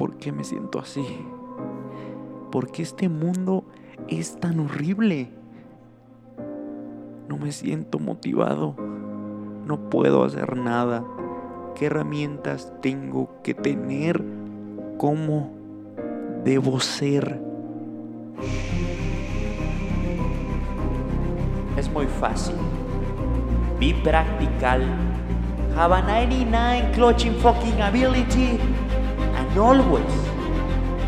por qué me siento así. ¿Por qué este mundo es tan horrible? No me siento motivado. No puedo hacer nada. ¿Qué herramientas tengo que tener? ¿Cómo debo ser? Es muy fácil. Be practical. Have a 99 clutching fucking ability. Always,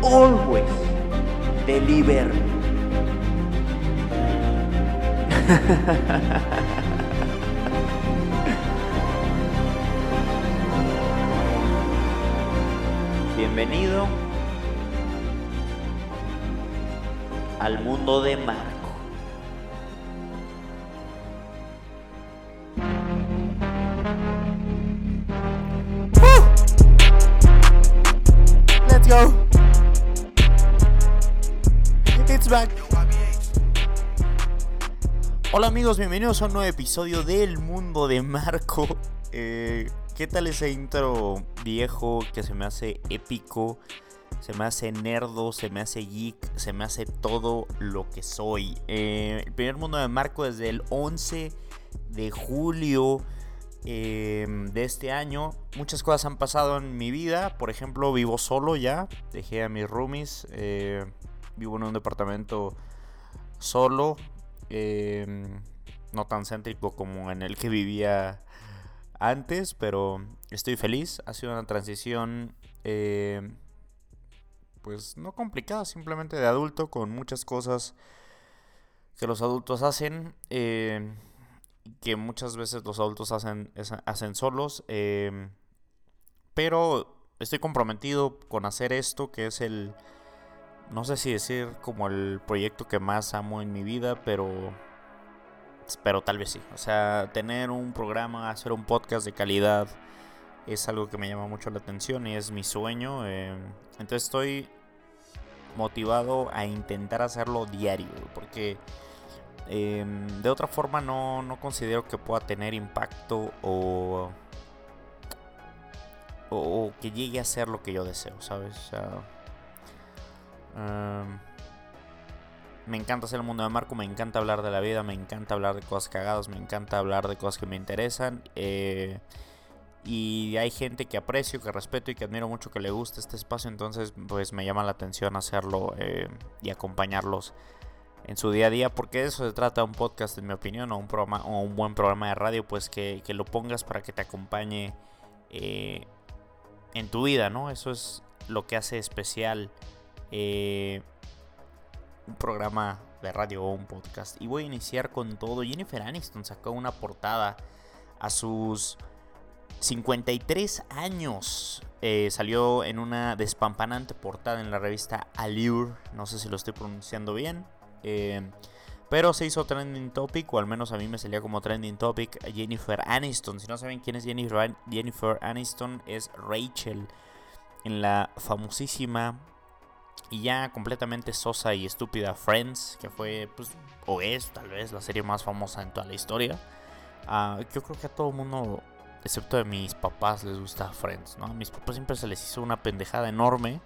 always deliver. Bienvenido al mundo de Marco. It's back. Hola amigos, bienvenidos a un nuevo episodio del mundo de Marco. Eh, ¿Qué tal ese intro viejo que se me hace épico? Se me hace nerdo, se me hace geek, se me hace todo lo que soy. Eh, el primer mundo de Marco desde el 11 de julio eh, de este año. Muchas cosas han pasado en mi vida. Por ejemplo, vivo solo ya. Dejé a mis roomies. eh, vivo en un departamento solo. eh, no tan céntrico como en el que vivía antes, pero estoy feliz. Ha sido una transición, eh, pues no complicada, simplemente de adulto, con muchas cosas que los adultos hacen, que muchas veces los adultos hacen, hacen solos. eh, pero estoy comprometido con hacer esto, que es el, no sé si decir como el proyecto que más amo en mi vida, pero pero tal vez sí. O sea, tener un programa, hacer un podcast de calidad es algo que me llama mucho la atención y es mi sueño. eh, entonces estoy motivado a intentar hacerlo diario, porque eh, de otra forma no, no considero que pueda tener impacto o, o, que llegue a ser lo que yo deseo, ¿sabes? Em, me encanta hacer el mundo de Marco, me encanta hablar de la vida, me encanta hablar de cosas cagadas, me encanta hablar de cosas que me interesan. eh, y hay gente que aprecio, que respeto y que admiro mucho que le gusta este espacio, entonces pues me llama la atención hacerlo eh, y acompañarlos en su día a día, porque de eso se trata un podcast en mi opinión, o un programa o un buen programa de radio, pues que, que lo pongas para que te acompañe eh, en tu vida, ¿no? Eso es lo que hace especial eh, un programa de radio o un podcast. Y voy a iniciar con todo. Jennifer Aniston sacó una portada a sus 53 años. Eh, salió en una despampanante portada en la revista Allure. No sé si lo estoy pronunciando bien. Eh, pero se hizo trending topic, o al menos a mí me salía como trending topic Jennifer Aniston. Si no saben quién es Jennifer, Jennifer Aniston, es Rachel en la famosísima y ya completamente sosa y estúpida Friends, que fue, pues, o es tal vez la serie más famosa en toda la historia. Ah, yo creo que a todo el mundo, excepto a mis papás, les gusta Friends, ¿no? A mis papás siempre se les hizo una pendejada enorme.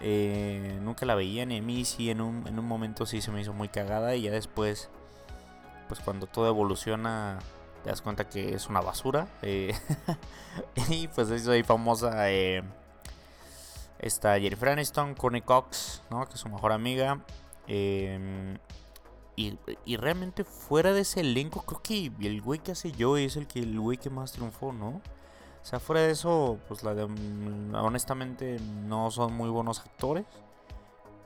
Eh, nunca la veían y a mí sí en un, en un momento sí se me hizo muy cagada y ya después, pues cuando todo evoluciona, te das cuenta que es una basura. eh, y pues eso ahí famosa eh, está Jennifer Aniston, Courtney Cox, ¿no? que es su mejor amiga. eh, y, y realmente fuera de ese elenco, creo que el güey que hace Joey es el que el güey que más triunfó, ¿no? O sea, fuera de eso, pues la de, mm, honestamente no son muy buenos actores.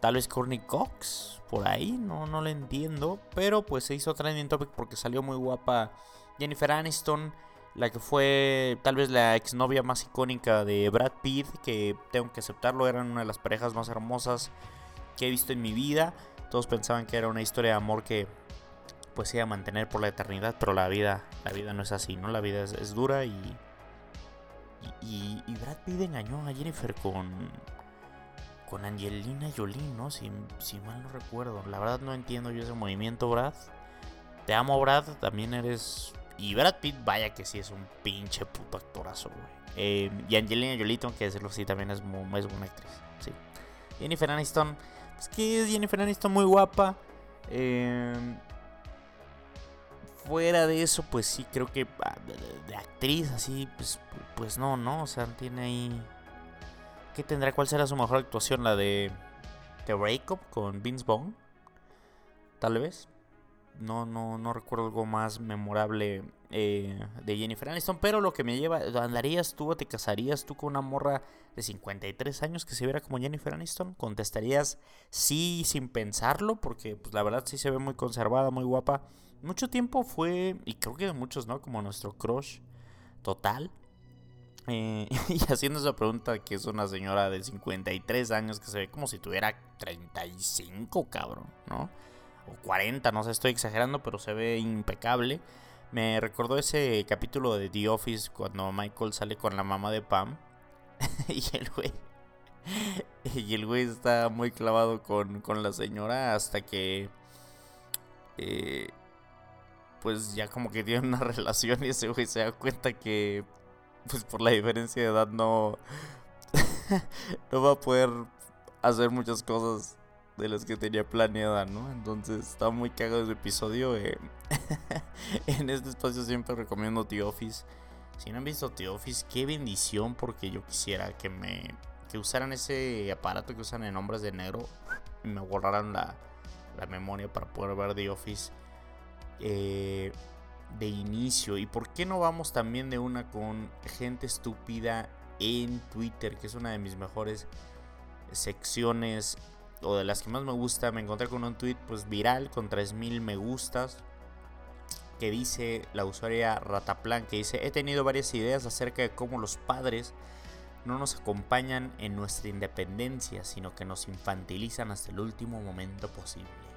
Tal vez Courtney Cox, por ahí, no, no lo entiendo. Pero pues se hizo trending topic porque salió muy guapa Jennifer Aniston, la que fue tal vez la exnovia más icónica de Brad Pitt, que tengo que aceptarlo, eran una de las parejas más hermosas que he visto en mi vida. Todos pensaban que era una historia de amor que pues iba a mantener por la eternidad, pero la vida, la vida no es así, ¿no? La vida es dura y, y, Brad Pitt engañó a Jennifer con con Angelina Jolie, ¿no? Si, si mal no recuerdo. La verdad no entiendo yo ese movimiento, Brad. Te amo, Brad. También eres. Y Brad Pitt, vaya que sí es un pinche puto actorazo, güey. Eh, y Angelina Jolie, tengo que decirlo, sí, también es muy, es buena actriz. Sí. Jennifer Aniston, es que es Jennifer Aniston muy guapa. Eh, fuera de eso, pues sí, creo que ah, de, actriz así, pues, pues no, ¿no? O sea, tiene ahí... ¿Qué tendrá? ¿Cuál será su mejor actuación? La de The Breakup con Vince Vaughn. Tal vez. No, no, no recuerdo algo más memorable eh, de Jennifer Aniston. Pero lo que me lleva. ¿Andarías tú o te casarías tú con una morra de 53 años que se viera como Jennifer Aniston? ¿Contestarías sí sin pensarlo? Porque pues, la verdad sí se ve muy conservada, muy guapa. Mucho tiempo fue. Y creo que de muchos, ¿no? Como nuestro crush total. Eh, y haciendo esa pregunta, que es una señora de 53 años que se ve como si tuviera 35, cabrón, ¿no? O 40, no sé, estoy exagerando, pero se ve impecable. Me recordó ese capítulo de The Office cuando Michael sale con la mamá de Pam. y el güey. Y el güey está muy clavado con, con la señora hasta que. Eh, pues ya como que tiene una relación y ese güey se da cuenta que pues por la diferencia de edad no, no va a poder hacer muchas cosas de las que tenía planeada, ¿no? Entonces está muy cagado ese episodio. Eh. en este espacio siempre recomiendo The Office. Si no han visto The Office, qué bendición porque yo quisiera que me que usaran ese aparato que usan en Hombres de Negro y me borraran la, la memoria para poder ver The Office. Eh, de inicio. ¿Y por qué no vamos también de una con gente estúpida en Twitter? Que es una de mis mejores secciones o de las que más me gusta. Me encontré con un tweet pues viral con 3000 me gustas. Que dice la usuaria Rataplan. Que dice: He tenido varias ideas acerca de cómo los padres no nos acompañan en nuestra independencia, sino que nos infantilizan hasta el último momento posible.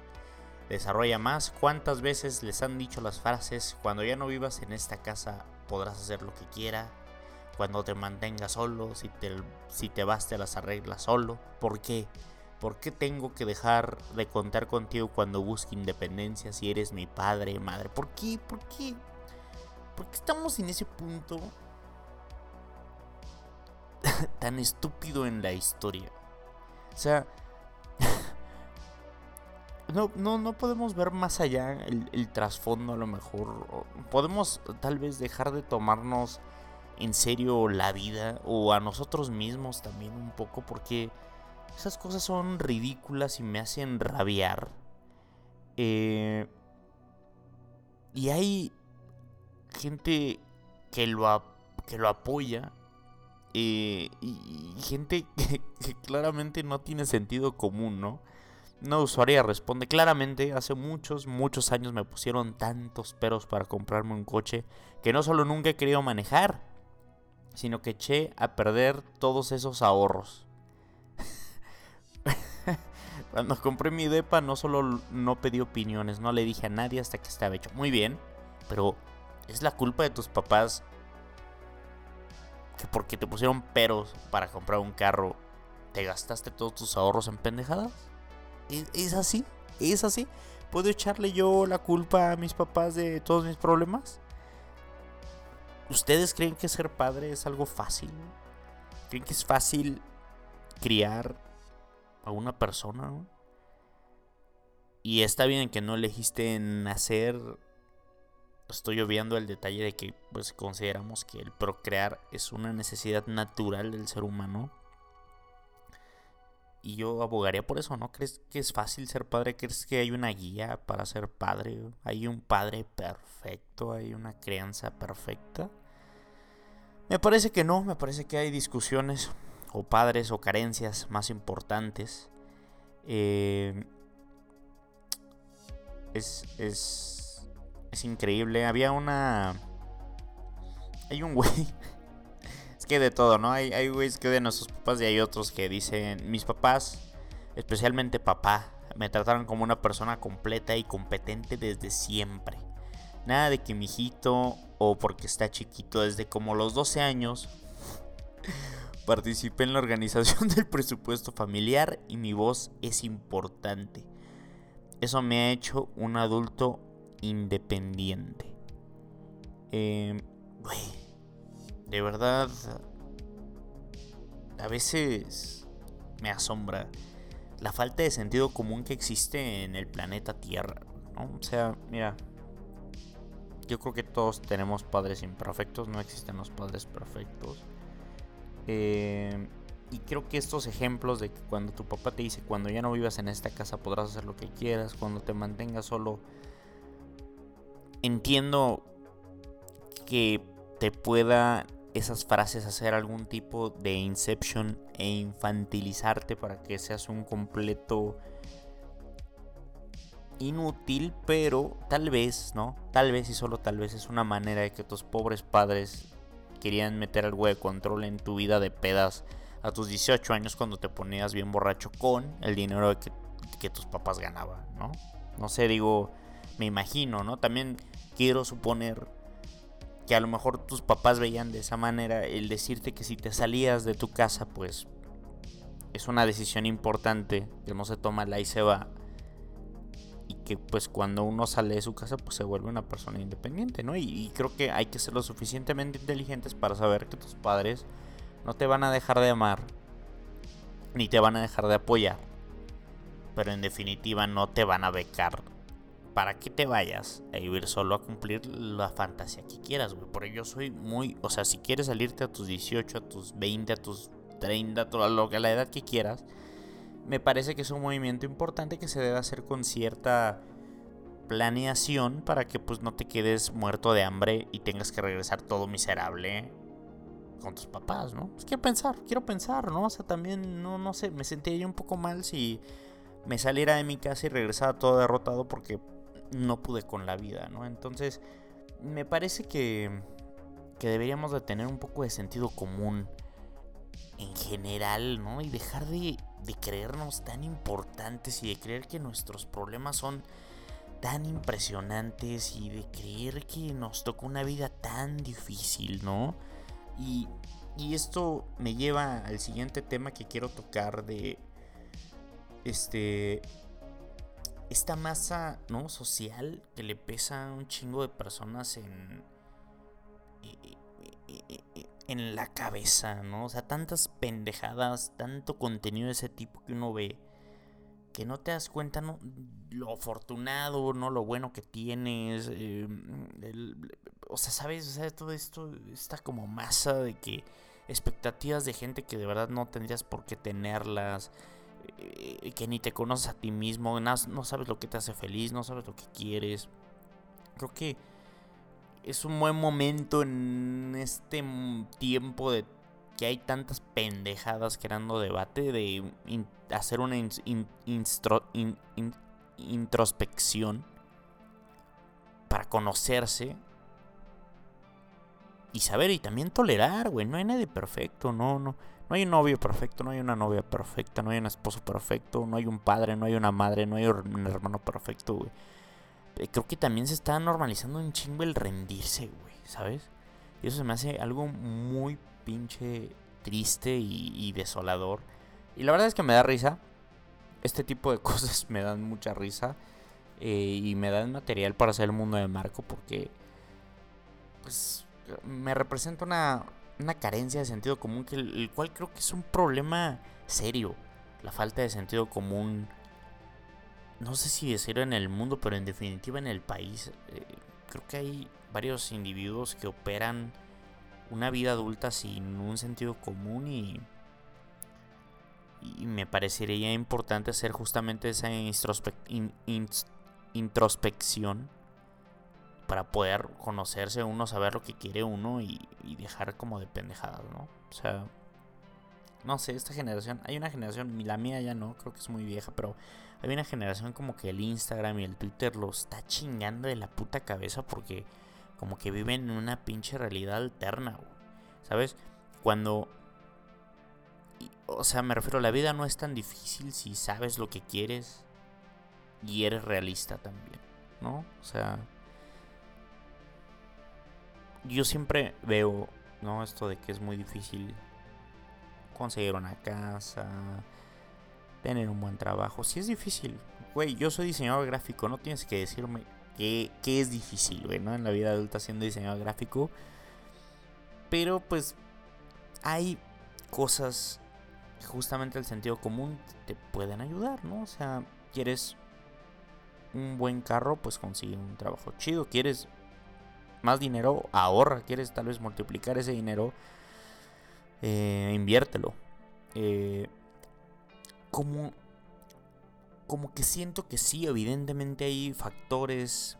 Desarrolla más. ¿Cuántas veces les han dicho las frases, cuando ya no vivas en esta casa podrás hacer lo que quiera? Cuando te mantengas solo, si te, si te vas te las arreglas solo. ¿Por qué? ¿Por qué tengo que dejar de contar contigo cuando busque independencia si eres mi padre, madre? ¿Por qué? ¿Por qué? ¿Por qué estamos en ese punto tan estúpido en la historia? O sea, no, no, no podemos ver más allá el, trasfondo a lo mejor. Podemos tal vez dejar de tomarnos en serio la vida o a nosotros mismos también un poco porque esas cosas son ridículas y me hacen rabiar. Eh, y hay gente que lo, que lo apoya eh, y, gente que claramente no tiene sentido común, ¿no? Una usuaria responde claramente, hace muchos, muchos años me pusieron tantos peros para comprarme un coche que no solo nunca he querido manejar, sino que eché a perder todos esos ahorros. Cuando compré mi depa no solo no pedí opiniones, no le dije a nadie hasta que estaba hecho. Muy bien, pero es la culpa de tus papás que porque te pusieron peros para comprar un carro, te gastaste todos tus ahorros en pendejadas. ¿Es, así? ¿Es así? ¿Puedo echarle yo la culpa a mis papás de todos mis problemas? ¿Ustedes creen que ser padre es algo fácil? ¿Creen que es fácil criar a una persona? Y está bien que no elegiste nacer. Estoy obviando el detalle de que pues consideramos que el procrear es una necesidad natural del ser humano. Y yo abogaría por eso, ¿no? ¿Crees que es fácil ser padre? ¿Crees que hay una guía para ser padre? ¿Hay un padre perfecto? ¿Hay una crianza perfecta? Me parece que no, me parece que hay discusiones o padres o carencias más importantes. Eh, es, es, es increíble. Había una... Hay un güey que de todo, ¿no? Hay, hay güeyes que odian a sus papás y hay otros que dicen, mis papás, especialmente papá, me trataron como una persona completa y competente desde siempre. Nada de que mi hijito o porque está chiquito, desde como los 12 años participé en la organización del presupuesto familiar y mi voz es importante. Eso me ha hecho un adulto independiente. Eh, de verdad, a veces me asombra la falta de sentido común que existe en el planeta Tierra. ¿no? O sea, mira, yo creo que todos tenemos padres imperfectos, no existen los padres perfectos. Eh, y creo que estos ejemplos de que cuando tu papá te dice, cuando ya no vivas en esta casa podrás hacer lo que quieras, cuando te mantengas solo, entiendo que te pueda esas frases hacer algún tipo de inception e infantilizarte para que seas un completo inútil, pero tal vez, ¿no? Tal vez y solo tal vez es una manera de que tus pobres padres querían meter algo de control en tu vida de pedas a tus 18 años cuando te ponías bien borracho con el dinero que, que tus papás ganaban, ¿no? No sé, digo, me imagino, ¿no? También quiero suponer que a lo mejor tus papás veían de esa manera el decirte que si te salías de tu casa, pues es una decisión importante que no se toma la y se va. Y que pues cuando uno sale de su casa, pues se vuelve una persona independiente, ¿no? Y, creo que hay que ser lo suficientemente inteligentes para saber que tus padres no te van a dejar de amar, ni te van a dejar de apoyar. Pero en definitiva no te van a becar para que te vayas a vivir solo a cumplir la fantasía que quieras, güey. Porque yo soy muy, o sea, si quieres salirte a tus 18, a tus 20, a tus 30, a la edad que quieras, me parece que es un movimiento importante que se debe hacer con cierta planeación para que pues no te quedes muerto de hambre y tengas que regresar todo miserable con tus papás, ¿no? Pues quiero pensar, quiero pensar, ¿no? O sea, también, no, no sé, me sentiría un poco mal si me saliera de mi casa y regresara todo derrotado porque no pude con la vida, ¿no? Entonces, me parece que, que deberíamos de tener un poco de sentido común en general, ¿no? Y dejar de, de creernos tan importantes y de creer que nuestros problemas son tan impresionantes y de creer que nos tocó una vida tan difícil, ¿no? Y, y esto me lleva al siguiente tema que quiero tocar de este esta masa no social que le pesa a un chingo de personas en en la cabeza, ¿no? O sea, tantas pendejadas, tanto contenido de ese tipo que uno ve que no te das cuenta ¿no? lo afortunado, no lo bueno que tienes, eh, o sea, sabes, o sea, todo esto está como masa de que expectativas de gente que de verdad no tendrías por qué tenerlas, que ni te conoces a ti mismo, no sabes lo que te hace feliz, no sabes lo que quieres. Creo que es un buen momento en este tiempo de que hay tantas pendejadas creando debate de hacer una introspección para conocerse y saber y también tolerar, güey. No hay nadie perfecto, no, no. No hay un novio perfecto, no hay una novia perfecta, no hay un esposo perfecto, no hay un padre, no hay una madre, no hay un hermano perfecto, güey. Eh, creo que también se está normalizando un chingo el rendirse, güey, ¿sabes? Y eso se me hace algo muy pinche triste y, desolador. Y la verdad es que me da risa. Este tipo de cosas me dan mucha risa. Eh, y me dan material para hacer el mundo de Marco porque... Pues me representa una, una carencia de sentido común, que el, cual creo que es un problema serio. La falta de sentido común, no sé si decirlo en el mundo, pero en definitiva en el país. Eh, creo que hay varios individuos que operan una vida adulta sin un sentido común y, y me parecería importante hacer justamente esa introspección para poder conocerse uno, saber lo que quiere uno y, dejar como de pendejadas, ¿no? O sea, no sé, esta generación, hay una generación, la mía ya no, creo que es muy vieja, pero hay una generación como que el Instagram y el Twitter lo está chingando de la puta cabeza porque como que viven en una pinche realidad alterna, ¿sabes? Cuando... O sea, me refiero, la vida no es tan difícil si sabes lo que quieres y eres realista también, ¿no? O sea, yo siempre veo, ¿no? Esto de que es muy difícil conseguir una casa, tener un buen trabajo. Si es difícil, güey, yo soy diseñador gráfico, no tienes que decirme que, es difícil, güey, ¿no? En la vida adulta siendo diseñador gráfico. Pero pues hay cosas justamente el sentido común te pueden ayudar, ¿no? O sea, quieres un buen carro, pues consigue un trabajo chido. Quieres más dinero, ahorra. Quieres tal vez multiplicar ese dinero, eh, inviértelo. Eh, como, como que siento que sí, evidentemente hay factores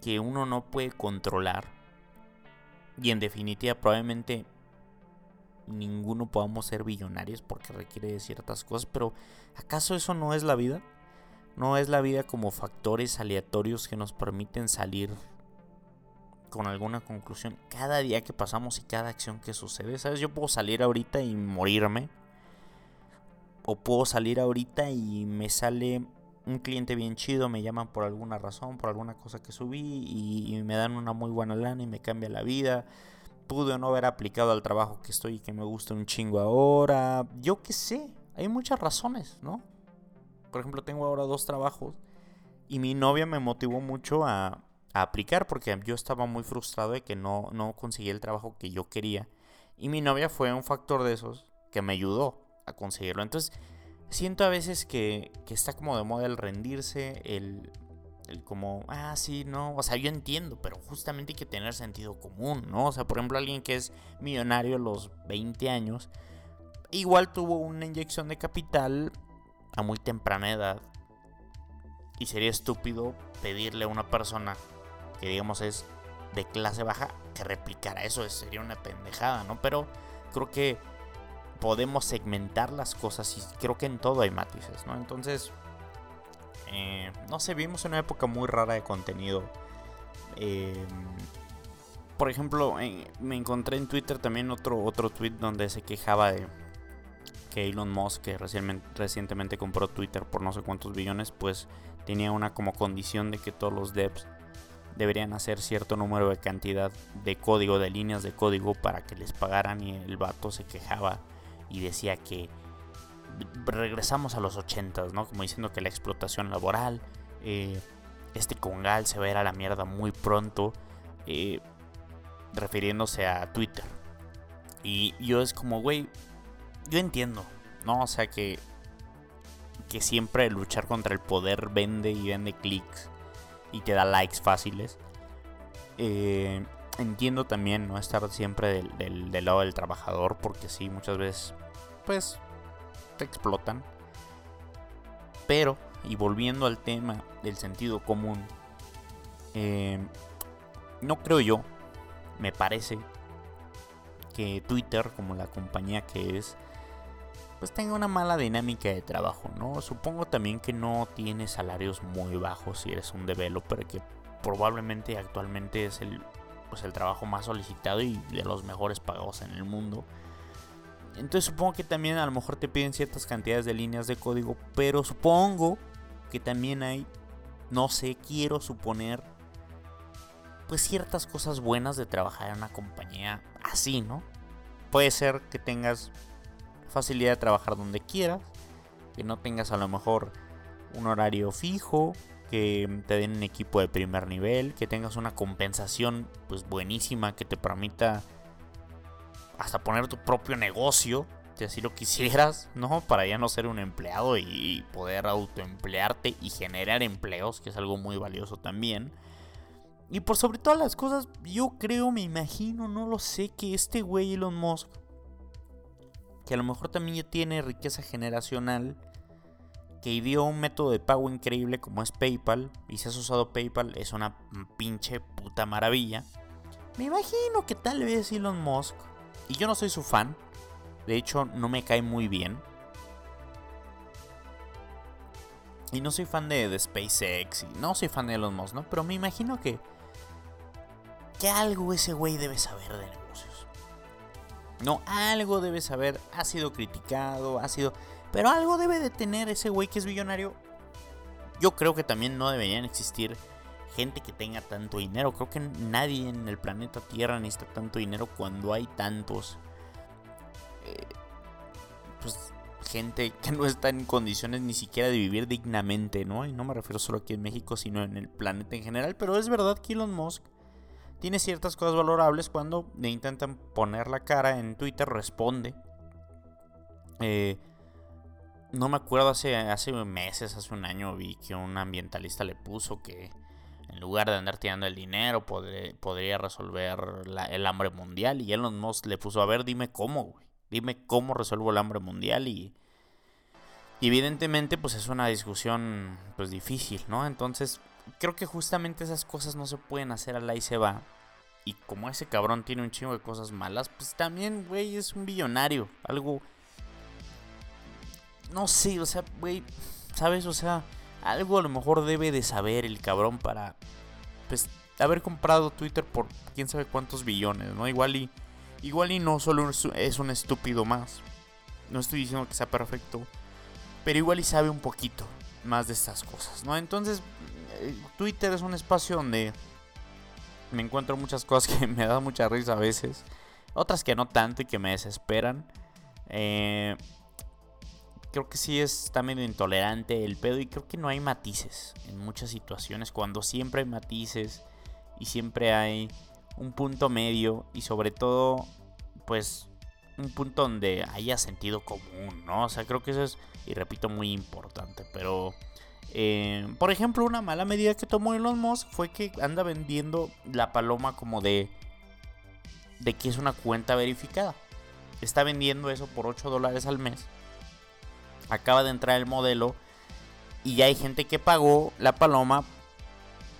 que uno no puede controlar. Y en definitiva, probablemente ninguno podamos ser billonarios porque requiere de ciertas cosas, pero ¿acaso eso no es la vida? ¿No es la vida como factores aleatorios que nos permiten salir con alguna conclusión cada día que pasamos y cada acción que sucede? ¿Sabes? Yo puedo salir ahorita y morirme. O puedo salir ahorita y me sale un cliente bien chido, me llaman por alguna razón, por alguna cosa que subí y, me dan una muy buena lana y me cambia la vida pude o no haber aplicado al trabajo que estoy y que me gusta un chingo ahora. Yo qué sé, hay muchas razones, ¿no? Por ejemplo, tengo ahora dos trabajos y mi novia me motivó mucho a, aplicar porque yo estaba muy frustrado de que no, no conseguí el trabajo que yo quería. Y mi novia fue un factor de esos que me ayudó a conseguirlo. Entonces, siento a veces que, que está como de moda el rendirse, el el como, ah, sí, no, o sea, yo entiendo, pero justamente hay que tener sentido común, ¿no? O sea, por ejemplo, alguien que es millonario a los 20 años, igual tuvo una inyección de capital a muy temprana edad. Y sería estúpido pedirle a una persona que digamos es de clase baja que replicara eso, sería una pendejada, ¿no? Pero creo que podemos segmentar las cosas y creo que en todo hay matices, ¿no? Entonces, eh, no sé, vimos una época muy rara de contenido. Eh, por ejemplo, me encontré en Twitter también otro, otro tweet donde se quejaba de que Elon Musk, que recientemente compró Twitter por no sé cuántos billones, pues tenía una como condición de que todos los devs deberían hacer cierto número de cantidad de código, de líneas de código para que les pagaran y el vato se quejaba y decía que regresamos a los 80, ¿no? Como diciendo que la explotación laboral, eh, este congal se va a ir a la mierda muy pronto, eh, refiriéndose a Twitter. Y yo es como, güey, yo entiendo, ¿no? O sea que, que siempre luchar contra el poder vende y vende clics y te da likes fáciles. Eh, entiendo también no estar siempre del, lado del trabajador, porque sí, muchas veces, pues explotan. Pero, y volviendo al tema del sentido común, eh, no creo yo, me parece que Twitter, como la compañía que es, pues tenga una mala dinámica de trabajo, ¿no? Supongo también que no tiene salarios muy bajos si eres un developer, que probablemente actualmente es el, pues el trabajo más solicitado y de los mejores pagados en el mundo. Entonces supongo que también a lo mejor te piden ciertas cantidades de líneas de código, pero supongo que también hay, no sé, quiero suponer, pues ciertas cosas buenas de trabajar en una compañía así, ¿no? Puede ser que tengas facilidad de trabajar donde quieras, que no tengas a lo mejor un horario fijo, que te den un equipo de primer nivel, que tengas una compensación pues buenísima que te permita hasta poner tu propio negocio, si así lo quisieras, ¿no? Para ya no ser un empleado y poder autoemplearte y generar empleos, que es algo muy valioso también. Y por sobre todas las cosas, yo creo, me imagino, no lo sé, que este güey Elon Musk, que a lo mejor también ya tiene riqueza generacional, que dio un método de pago increíble como es PayPal, y si has usado PayPal es una pinche puta maravilla. Me imagino que tal vez Elon Musk y yo no soy su fan. De hecho, no me cae muy bien. Y no soy fan de, SpaceX. Y no soy fan de Elon Musk, ¿no? Pero me imagino que. Que algo ese güey debe saber de negocios. No, algo debe saber. Ha sido criticado, ha sido. Pero algo debe de tener ese güey que es billonario. Yo creo que también no deberían existir gente que tenga tanto dinero. Creo que nadie en el planeta Tierra necesita tanto dinero cuando hay tantos. Eh, pues gente que no está en condiciones ni siquiera de vivir dignamente, ¿no? Y no me refiero solo aquí en México, sino en el planeta en general. Pero es verdad que Elon Musk tiene ciertas cosas valorables cuando le intentan poner la cara en Twitter, responde. Eh, no me acuerdo, hace, meses, hace un año, vi que un ambientalista le puso que en lugar de andar tirando el dinero, podría resolver el hambre mundial. Y Elon Musk le puso, a ver, dime cómo, güey. Dime cómo resuelvo el hambre mundial. Y, evidentemente, pues es una discusión, pues difícil, ¿no? Entonces, creo que justamente esas cosas no se pueden hacer a la y se va. Y como ese cabrón tiene un chingo de cosas malas, pues también, güey, es un billonario. Algo no sé, o sea, güey, ¿sabes? O sea, algo a lo mejor debe de saber el cabrón para, pues, haber comprado Twitter por quién sabe cuántos billones, ¿no? Igual y, igual y no solo es un estúpido más. No estoy diciendo que sea perfecto, pero igual y sabe un poquito más de estas cosas, ¿no? Entonces, Twitter es un espacio donde me encuentro muchas cosas que me dan mucha risa a veces, otras que no tanto y que me desesperan. Eh, creo que sí es también intolerante el pedo y creo que no hay matices en muchas situaciones cuando siempre hay matices y siempre hay un punto medio y sobre todo pues un punto donde haya sentido común, ¿no? O sea, creo que eso es, y repito, muy importante, pero... Eh, por ejemplo, una mala medida que tomó Elon Musk fue que anda vendiendo la paloma como de... De que es una cuenta verificada. Está vendiendo eso por 8 dólares al mes acaba de entrar el modelo y ya hay gente que pagó la paloma.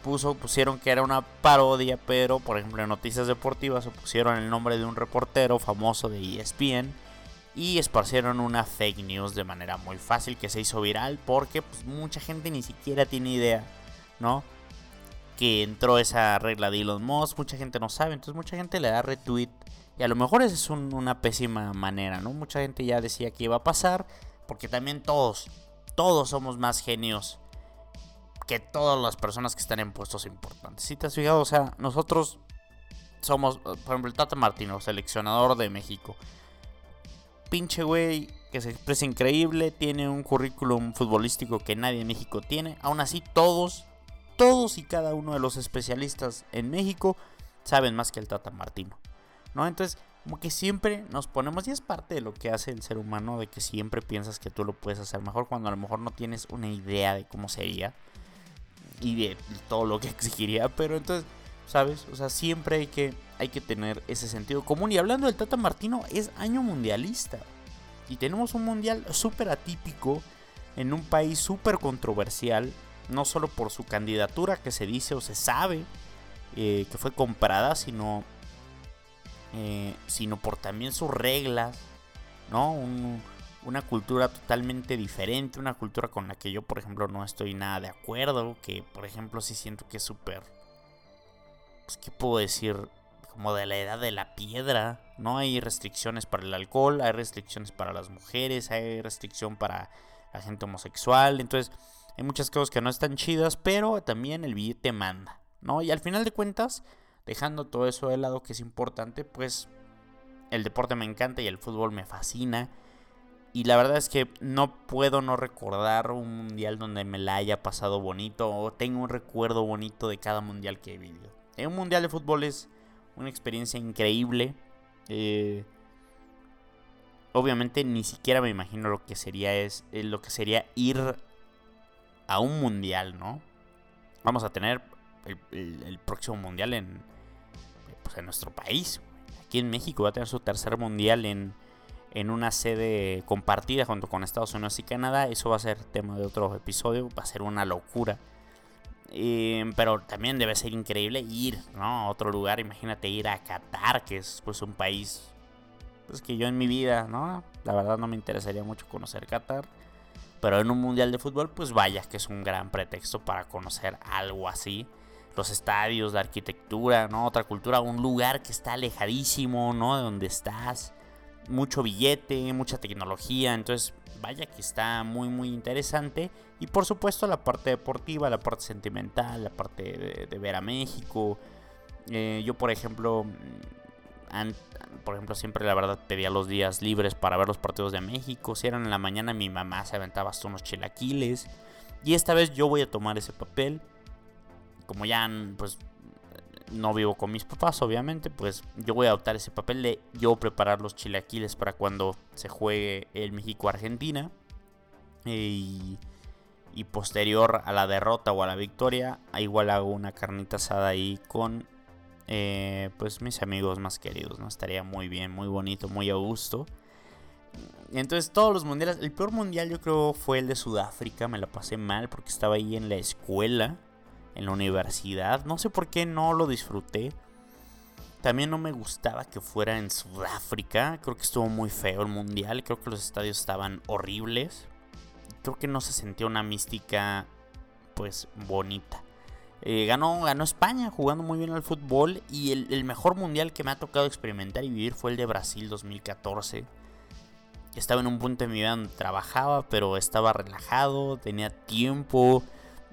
Puso, pusieron que era una parodia, pero por ejemplo en noticias deportivas pusieron el nombre de un reportero famoso de ESPN y esparcieron una fake news de manera muy fácil que se hizo viral porque pues, mucha gente ni siquiera tiene idea, ¿no? Que entró esa regla de Elon Musk, mucha gente no sabe, entonces mucha gente le da retweet y a lo mejor esa es una pésima manera, ¿no? Mucha gente ya decía que iba a pasar, porque también todos, todos somos más genios que todas las personas que están en puestos importantes. Si te has fijado, o sea, nosotros somos, por ejemplo, el Tata Martino, seleccionador de México. Pinche güey que se expresa increíble, tiene un currículum futbolístico que nadie en México tiene. Aún así, todos, todos y cada uno de los especialistas en México saben más que el Tata Martino. ¿No? Entonces, como que siempre nos ponemos, y es parte de lo que hace el ser humano, de que siempre piensas que tú lo puedes hacer mejor cuando a lo mejor no tienes una idea de cómo sería y de todo lo que exigiría, pero entonces, ¿sabes? O sea, siempre hay que, hay que tener ese sentido común. Y hablando del Tata Martino, es año mundialista. Y tenemos un mundial súper atípico en un país súper controversial, no solo por su candidatura que se dice o se sabe eh, que fue comprada, sino eh, sino por también sus reglas, ¿no? una cultura totalmente diferente, una cultura con la que yo, por ejemplo, no estoy nada de acuerdo, que, por ejemplo, sí siento que es súper, pues, ¿qué puedo decir? Como de la edad de la piedra, ¿no? Hay restricciones para el alcohol, hay restricciones para las mujeres, hay restricción para la gente homosexual, entonces hay muchas cosas que no están chidas, pero también el billete manda, ¿no? Y al final de cuentas, dejando todo eso de lado que es importante, pues el deporte me encanta y el fútbol me fascina. Y la verdad es que no puedo no recordar un mundial donde me la haya pasado bonito o tengo un recuerdo bonito de cada mundial que he vivido. En un mundial de fútbol es una experiencia increíble. Eh, obviamente ni siquiera me imagino lo que sería es eh, lo que sería ir a un mundial, ¿no? Vamos a tener el próximo mundial en, pues, en nuestro país. Aquí en México va a tener su tercer mundial en, en una sede compartida junto con Estados Unidos y Canadá. Eso va a ser tema de otro episodio, va a ser una locura. Eh, pero también debe ser increíble ir ¿no? a otro lugar. Imagínate ir a Qatar, que es pues un país pues, que yo en mi vida, ¿no? La verdad no me interesaría mucho conocer Qatar. Pero en un mundial de fútbol, pues vaya que es un gran pretexto para conocer algo así los estadios, la arquitectura, ¿no? Otra cultura, un lugar que está alejadísimo, ¿no? De donde estás. Mucho billete, mucha tecnología. Entonces, vaya que está muy, muy interesante. Y por supuesto, la parte deportiva, la parte sentimental, la parte de, ver a México. Eh, yo, por ejemplo, por ejemplo, siempre la verdad pedía los días libres para ver los partidos de México. Si eran en la mañana, mi mamá se aventaba hasta unos chilaquiles. Y esta vez yo voy a tomar ese papel como ya pues no vivo con mis papás, obviamente, pues yo voy a adoptar ese papel de yo preparar los chilaquiles para cuando se juegue el México-Argentina. Y, y, posterior a la derrota o a la victoria, igual hago una carnita asada ahí con eh, pues mis amigos más queridos, ¿no? Estaría muy bien, muy bonito, muy a gusto. Entonces todos los mundiales, el peor mundial yo creo fue el de Sudáfrica, me la pasé mal porque estaba ahí en la escuela en la universidad. No sé por qué no lo disfruté. También no me gustaba que fuera en Sudáfrica. Creo que estuvo muy feo el mundial. Creo que los estadios estaban horribles. Creo que no se sentía una mística pues bonita. Eh, ganó, ganó España jugando muy bien al fútbol. Y el, el mejor mundial que me ha tocado experimentar y vivir fue el de Brasil 2014 estaba en un punto de mi vida donde trabajaba, pero estaba relajado, tenía tiempo,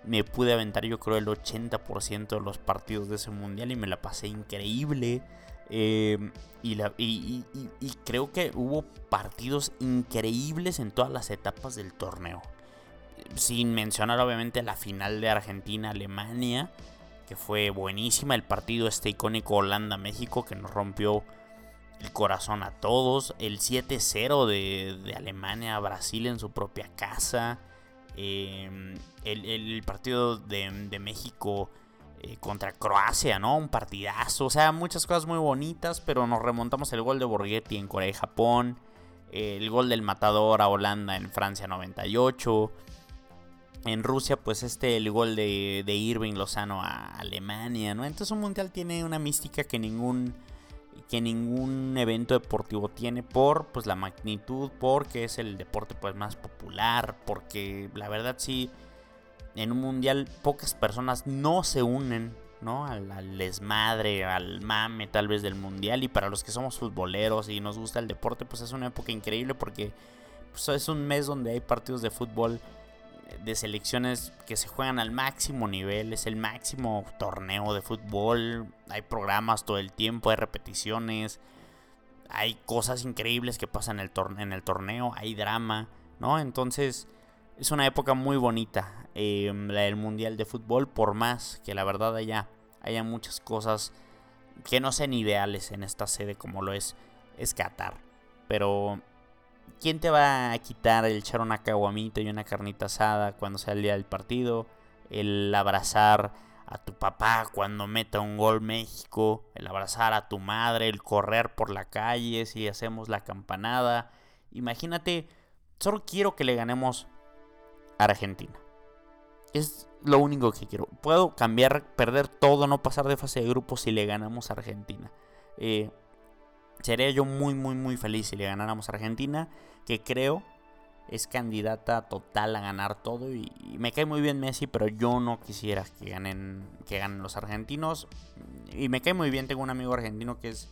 me pude aventar yo creo el 80% de los partidos de ese mundial y me la pasé increíble. Em, y, la, y, creo que hubo partidos increíbles en todas las etapas del torneo. Sin mencionar obviamente la final de Argentina-Alemania, que fue buenísima. El partido este icónico Holanda-México que nos rompió el corazón a todos. El 7-0 de, de Alemania a Brasil en su propia casa. Em, el, partido de, México eh, contra Croacia, ¿no? Un partidazo. O sea, muchas cosas muy bonitas, pero nos remontamos el gol de Borghetti en Corea y Japón. el gol del matador a Holanda en Francia 98. En Rusia, pues este, el gol de, de Irving Lozano a Alemania, ¿no? Entonces un mundial tiene una mística que ningún que ningún evento deportivo tiene por pues la magnitud, porque es el deporte pues más popular, porque la verdad sí en un mundial pocas personas no se unen, ¿no? Al, desmadre, al mame tal vez del mundial y para los que somos futboleros y nos gusta el deporte pues es una época increíble porque pues, es un mes donde hay partidos de fútbol de selecciones que se juegan al máximo nivel, es el máximo torneo de fútbol, hay programas todo el tiempo, hay repeticiones, hay cosas increíbles que pasan en el, en el torneo, hay drama, ¿no? Entonces es una época muy bonita, em, la del Mundial de Fútbol, por más que la verdad haya, haya muchas cosas que no sean ideales en esta sede como lo es, es Qatar. Pero ¿Quién te va a quitar el echar una caguamita y una carnita asada cuando sea el día del partido? El abrazar a tu papá cuando meta un gol México, el abrazar a tu madre, el correr por la calle si hacemos la campanada. Imagínate, solo quiero que le ganemos a Argentina. Es lo único que quiero. Puedo cambiar, perder todo, no pasar de fase de grupo si le ganamos a Argentina. Eh, Sería yo muy, muy, muy feliz si le ganáramos a Argentina, que creo es candidata total a ganar todo. Y, me cae muy bien Messi, pero yo no quisiera que ganen, que ganen los argentinos. Y me cae muy bien, tengo un amigo argentino que es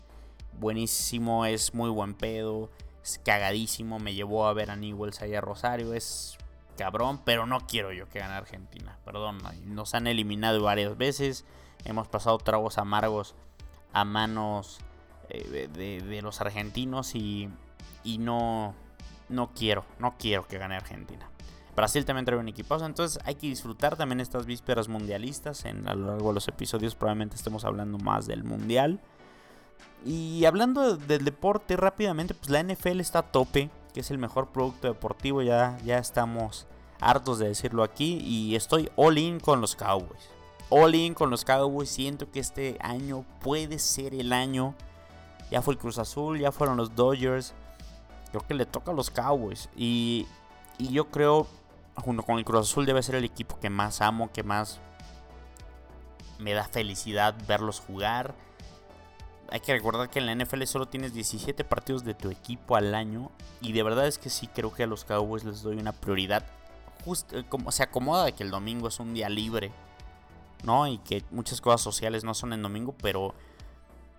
buenísimo, es muy buen pedo, es cagadísimo, me llevó a ver a Newells allá a Rosario, es cabrón, pero no quiero yo que gane Argentina, perdón, nos han eliminado varias veces, hemos pasado tragos amargos a manos eh, de, los argentinos y, y no, no quiero, no quiero que gane Argentina. Brasil también trae un equipazo, entonces hay que disfrutar también estas vísperas mundialistas. En, a lo largo de los episodios probablemente estemos hablando más del mundial. Y hablando del deporte rápidamente, pues la NFL está a tope, que es el mejor producto deportivo, ya, ya estamos hartos de decirlo aquí y estoy all in con los Cowboys. All in con los Cowboys, siento que este año puede ser el año ya fue el Cruz Azul, ya fueron los Dodgers. Creo que le toca a los Cowboys. Y, y yo creo, junto con el Cruz Azul, debe ser el equipo que más amo, que más me da felicidad verlos jugar. Hay que recordar que en la NFL solo tienes 17 partidos de tu equipo al año. Y de verdad es que sí creo que a los Cowboys les doy una prioridad. Justo eh, como se acomoda de que el domingo es un día libre. ¿No? Y que muchas cosas sociales no son en domingo. Pero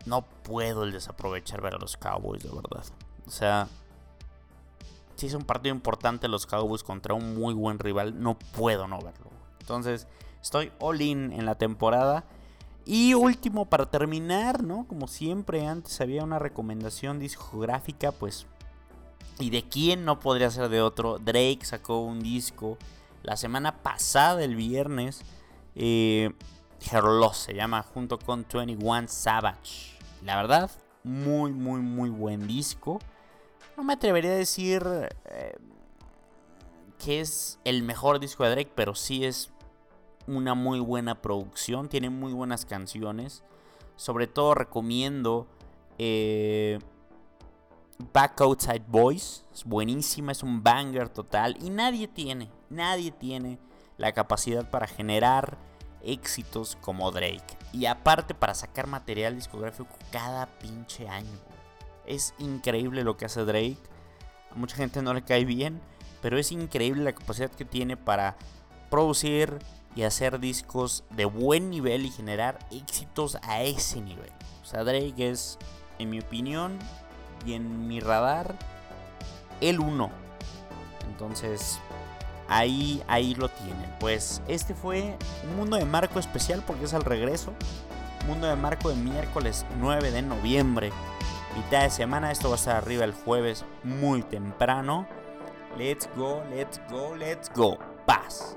no puedo el desaprovechar ver a los Cowboys, de verdad. O sea, si es un partido importante los Cowboys contra un muy buen rival, no puedo no verlo. Entonces, estoy all in en la temporada. Y último, para terminar, ¿no? Como siempre, antes había una recomendación discográfica, pues. ¿Y de quién no podría ser de otro? Drake sacó un disco la semana pasada, el viernes. Eh, Her Loss se llama junto con 21 Savage. La verdad, muy, muy, muy buen disco. No me atrevería a decir eh, que es el mejor disco de Drake, pero sí es una muy buena producción. Tiene muy buenas canciones. Sobre todo recomiendo eh, Back Outside Boys. Es buenísima, es un banger total. Y nadie tiene, nadie tiene la capacidad para generar éxitos como Drake. Y aparte para sacar material discográfico cada pinche año. Es increíble lo que hace Drake. A mucha gente no le cae bien, pero es increíble la capacidad que tiene para producir y hacer discos de buen nivel y generar éxitos a ese nivel. O sea, Drake es, en mi opinión y en mi radar, el uno. Entonces, ahí, ahí lo tienen. Pues este fue un mundo de marco especial porque es al regreso. Mundo de marco de miércoles 9 de noviembre mitad de semana. Esto va a estar arriba el jueves muy temprano. Let's go, let's go, let's go. Paz.